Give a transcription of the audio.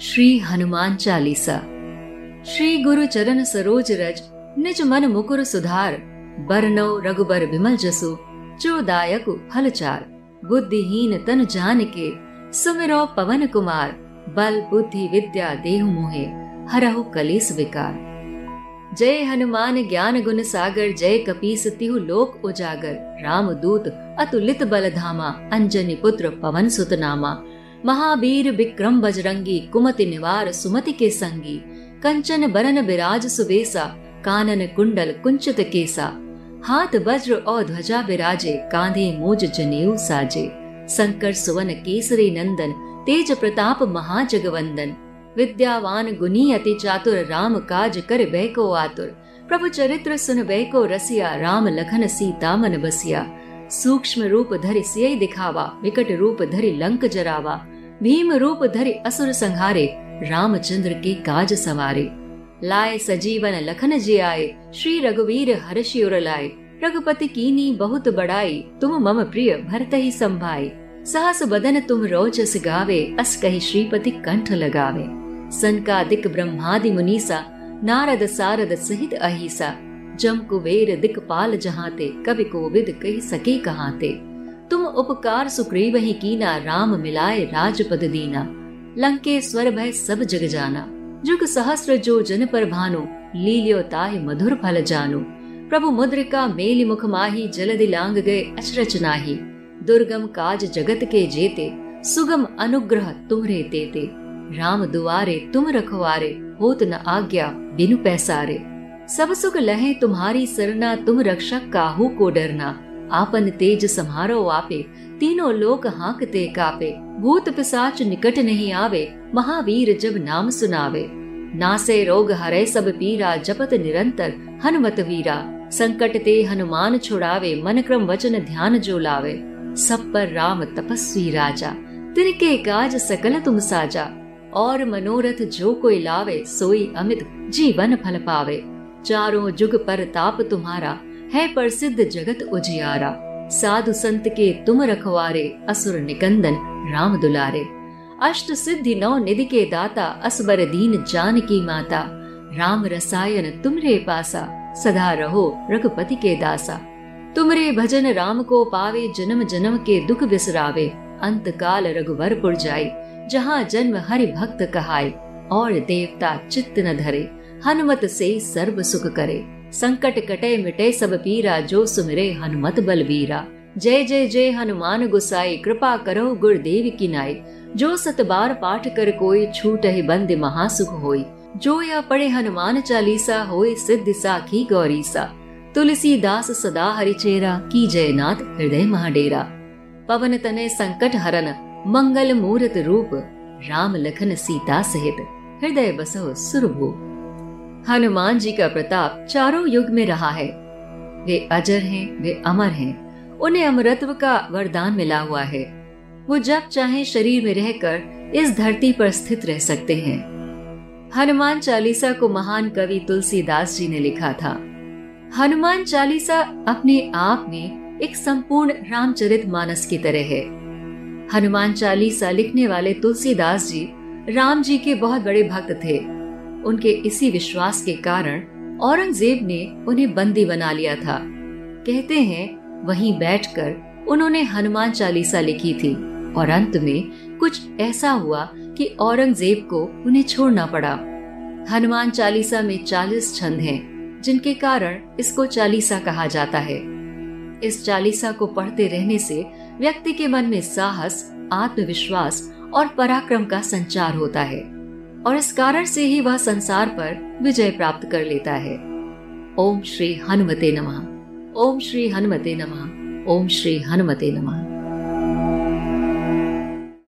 श्री हनुमान चालीसा। श्री गुरु चरण सरोज रज, निज मन मुकुर सुधार। बरनौ रघुबर बिमल जसु जो दायक फलचार। बुद्धिहीन तन जान के सुमिरो पवन कुमार। बल, बुद्धि, विद्या, देह, मोहे, हरहु कलेस विकार। जय हनुमान ज्ञान गुण सागर, जय कपीस तिहु लोक उजागर। राम दूत अतुलित बल धामा अंजनी पुत्र पवन सुत नामा महावीर विक्रम बजरंगी, कुमति निवार सुमति के संगी, कंचन बरन बिराज सुबेसा, कानन कुंडल कुंचित केसा। हाथ वज्र और ध्वजा बिराजे, कांधे मोज जनेऊ साजे। शंकर सुवन केसरी नंदन, तेज प्रताप महाजगवंदन। विद्यावान गुनी अति चातुर, राम काज कर बैको आतुर। प्रभु चरित्र सुन बैको रसिया, राम लखन सीता मन बसिया। सूक्ष्म रूप धरि सिय दिखावा, विकट रूप धरि लंक जरावा। भीम रूप धरे असुर संहारे, रामचंद्र के काज सवारे। लाए सजीवन लखन जी आए श्री रघुवीर हर्षि उर लाए। रघुपति कीनी बहुत बड़ाई, तुम मम प्रिय भरत ही संभाई सहस बदन तुम रोचस गावे, अस कही श्रीपति कंठ लगावे। संकादिक ब्रह्मादि मुनीसा, नारद सारद सहित अहिसा। जम कुबेर दिक्पाल जहाते, कवि कोविद कही सके कहाते। उपकार सुग्रीव ही कीना, राम मिलाए राजपद दीना। लंकेश्वर भय सब जग जाना। जुग सहस्र जो जन पर भानो, लीलियो ताहि मधुर फल जानो। प्रभु मुद्रिका मेल मुख माही जलदि लांग गए अचरच नाही। दुर्गम काज जगत के जेते, सुगम अनुग्रह तुम्हरे तेते। राम दुआरे तुम रखवारे, होत न आज्ञा बिनु पैसारे। सब सुख लहे तुम्हारी सरना, तुम रक्षक काहू को डरना। आपन तेज संहारो आपे, तीनों लोक हाँकते कापे। भूत पिसाच निकट नहीं आवे, महावीर जब नाम सुनावे। नासे रोग हरे सब पीरा, जपत निरंतर हनुमत वीरा। संकट ते हनुमान छुड़ावे मन क्रम वचन ध्यान जो लावे। सब पर राम तपस्वी राजा, तिनके काज सकल तुम साजा। और मनोरथ जो कोई लावे, सोई अमित जीवन फल पावे। चारों जुग पर ताप तुम्हारा है प्रसिद्ध जगत उजियारा। साधु संत के तुम रखवारे, असुर निकंदन, राम दुलारे। अष्ट सिद्धि नौ निधि के दाता, असबर दीन जान की माता। राम रसायन तुमरे पासा, सदा रहो रघुपति के दासा। तुमरे भजन राम को पावे, जन्म जन्म के दुख बिसरावे। अंत काल रघुवर पुर जाय जहाँ जन्म हरि भक्त कहाय और देवता चित्त न धरे, हनुमत से सर्व सुख करे। संकट कटे मिटे सब पीरा, जो सुमिरे हनुमत बलबीरा जय जय जय, हनुमान गुसाई, कृपा करो गुरुदेव की नाई। जो सत बार पाठ कर कोई छूट ही बंद महासुख होई। जो या पढ़े हनुमान चालीसा, होए सिद्ध साखी गौरी सा तुलसी दास सदा हरिचेरा की जयनाथ हृदय महाडेरा। पवन तने संकट हरन, मंगल मूर्त रूप। राम लखन सीता सहित, हृदय बसो सुरभू। हनुमान जी का प्रताप चारों युग में रहा है। वे अजर हैं, वे अमर हैं। उन्हें अमरत्व का वरदान मिला हुआ है। वो जब चाहे शरीर में रहकर इस धरती पर स्थित रह सकते हैं। हनुमान चालीसा को महान कवि तुलसीदास जी ने लिखा था। हनुमान चालीसा अपने आप में एक संपूर्ण रामचरित मानस की तरह है। हनुमान चालीसा लिखने वाले तुलसीदास जी राम जी के बहुत बड़े भक्त थे। उनके इसी विश्वास के कारण औरंगज़ेब ने उन्हें बंदी बना लिया था। कहते हैं वहीं बैठकर उन्होंने हनुमान चालीसा लिखी थी और अंत में कुछ ऐसा हुआ कि औरंगज़ेब को उन्हें छोड़ना पड़ा। हनुमान चालीसा में चालीस छंद हैं, जिनके कारण इसको चालीसा कहा जाता है। इस चालीसा को पढ़ते रहने से व्यक्ति के मन में साहस आत्मविश्वास और पराक्रम का संचार होता है। और इस कारण से ही वह संसार पर विजय प्राप्त कर लेता है। ओम श्री हनुमते नमः। ओम श्री हनुमते नमः। ओम श्री हनुमते नमः।